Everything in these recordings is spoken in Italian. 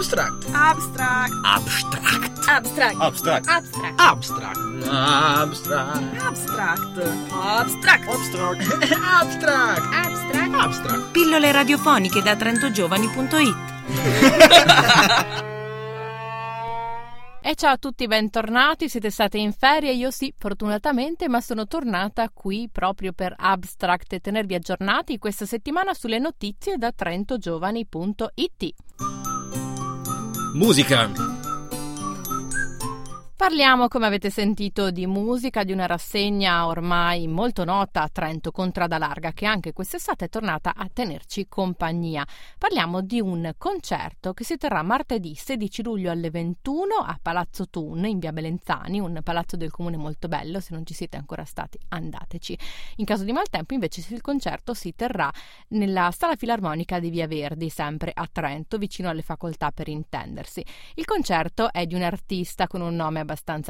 Abstract. Abstract. Abstract. Abstract. Abstract. Abstract. Abstract. Abstract. Abstract. Abstract. Abstract. Abstract. Abstract. Abstract. Pillole radiofoniche da trentogiovani.it E ciao a tutti, bentornati, siete stati in ferie, io sì, fortunatamente, ma sono tornata qui proprio per Abstract e tenervi aggiornati questa settimana sulle notizie da trentogiovani.it. Música. Parliamo, come avete sentito, di musica, di una rassegna ormai molto nota a Trento Contrada Larga, che anche quest'estate è tornata a tenerci compagnia. Parliamo di un concerto che si terrà martedì 16 luglio alle 21 a Palazzo Thun in via Belenzani, un palazzo del comune molto bello, se non ci siete ancora stati andateci. In caso di maltempo invece il concerto si terrà nella sala filarmonica di via Verdi, sempre a Trento, vicino alle facoltà per intendersi. Il concerto è di un artista con un nome abbastanza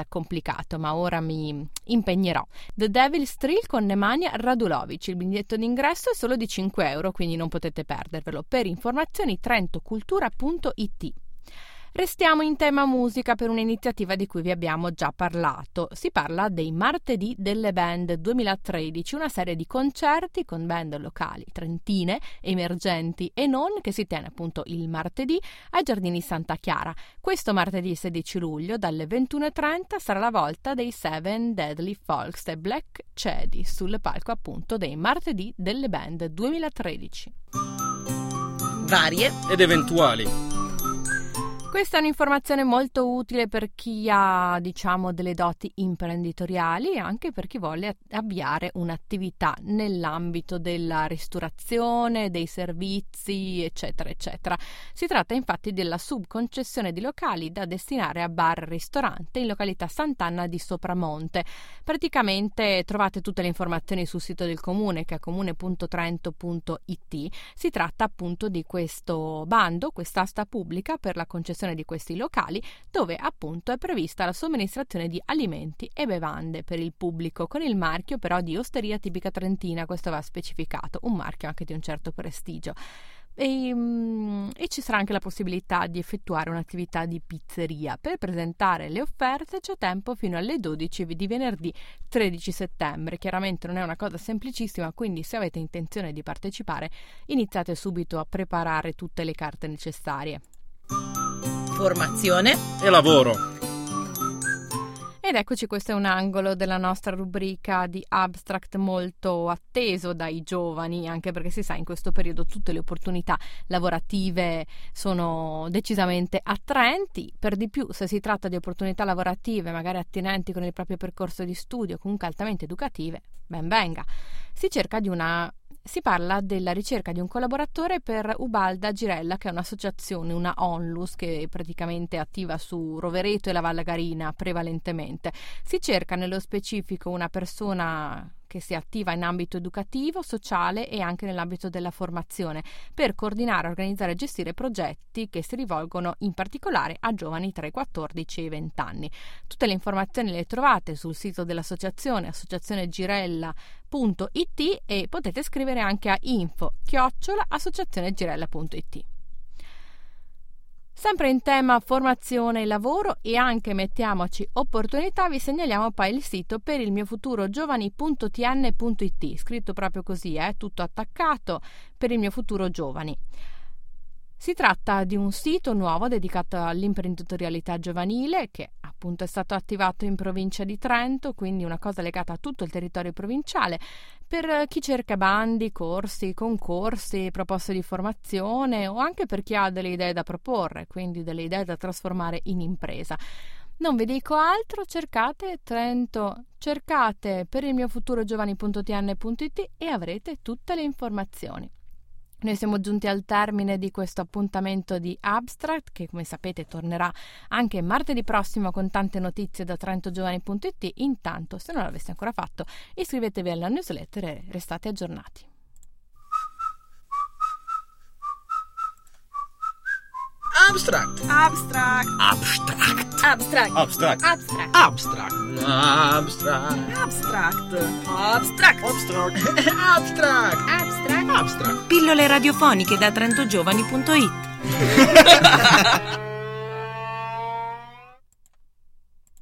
complicato, ma ora mi impegnerò. The Devil's Thrill con Nemanja Radulovic. Il biglietto d'ingresso è solo di 5 euro, quindi non potete perdervelo. Per informazioni trentocultura.it. Restiamo in tema musica per un'iniziativa di cui vi abbiamo già parlato. Si parla dei Martedì delle Band 2013, una serie di concerti con band locali trentine, emergenti e non, che si tiene appunto il martedì ai Giardini Santa Chiara. Questo martedì 16 luglio dalle 21.30 sarà la volta dei Seven Deadly Folks e Black Cedi sul palco appunto dei Martedì delle Band 2013. Varie. Ed eventuali. Questa è un'informazione molto utile per chi ha, diciamo, delle doti imprenditoriali e anche per chi vuole avviare un'attività nell'ambito della ristorazione, dei servizi, eccetera, eccetera. Si tratta infatti della subconcessione di locali da destinare a bar e ristorante in località Sant'Anna di Sopramonte. Praticamente trovate tutte le informazioni sul sito del comune che è comune.trento.it. Si tratta appunto di questo bando, quest'asta pubblica per la concessione di questi locali dove appunto è prevista la somministrazione di alimenti e bevande per il pubblico con il marchio però di osteria tipica trentina, questo va specificato, un marchio anche di un certo prestigio. E, mm, e, ci sarà anche la possibilità di effettuare un'attività di pizzeria. Per presentare le offerte c'è tempo fino alle 12 di venerdì 13 settembre. Chiaramente non è una cosa semplicissima, quindi se avete intenzione di partecipare iniziate subito a preparare tutte le carte necessarie formazione e lavoro. Ed eccoci, questo è un angolo della nostra rubrica di abstract molto atteso dai giovani, anche perché si sa in questo periodo tutte le opportunità lavorative sono decisamente attraenti, per di più se si tratta di opportunità lavorative magari attinenti con il proprio percorso di studio, comunque altamente educative, ben venga. Si cerca di una si parla della ricerca di un collaboratore per Ubalda Girella, che è un'associazione, una onlus, che praticamente è attiva su Rovereto e la Valle Garina prevalentemente. Si cerca nello specifico una persona che si attiva in ambito educativo, sociale e anche nell'ambito della formazione per coordinare, organizzare e gestire progetti che si rivolgono in particolare a giovani tra i 14 e i 20 anni. Tutte le informazioni le trovate sul sito dell'associazione associazionegirella.it e potete scrivere anche a info chiocciola associazionegirella.it. Sempre in tema formazione e lavoro e anche mettiamoci opportunità, vi segnaliamo poi il sito per il mio futuro giovani.tn.it, scritto proprio così, eh, tutto attaccato per il mio futuro giovani. Si tratta di un sito nuovo dedicato all'imprenditorialità giovanile che appunto è stato attivato in provincia di Trento, quindi una cosa legata a tutto il territorio provinciale, per chi cerca bandi, corsi, concorsi, proposte di formazione o anche per chi ha delle idee da proporre, quindi delle idee da trasformare in impresa. Non vi dico altro, cercate Trento, cercate per il mio futuro giovani.tn.it e avrete tutte le informazioni. Noi siamo giunti al termine di questo appuntamento di Abstract che come sapete tornerà anche martedì prossimo con tante notizie da trentogiovani.it. Intanto, se non l'aveste ancora fatto, iscrivetevi alla newsletter e restate aggiornati. Abstract. Abstract. Abstract. Abstract. Abstract. Abstract. Abstract. Abstract. Abstract. Abstract. Abstract. Abstract. Pillole radiofoniche da trentogiovani.it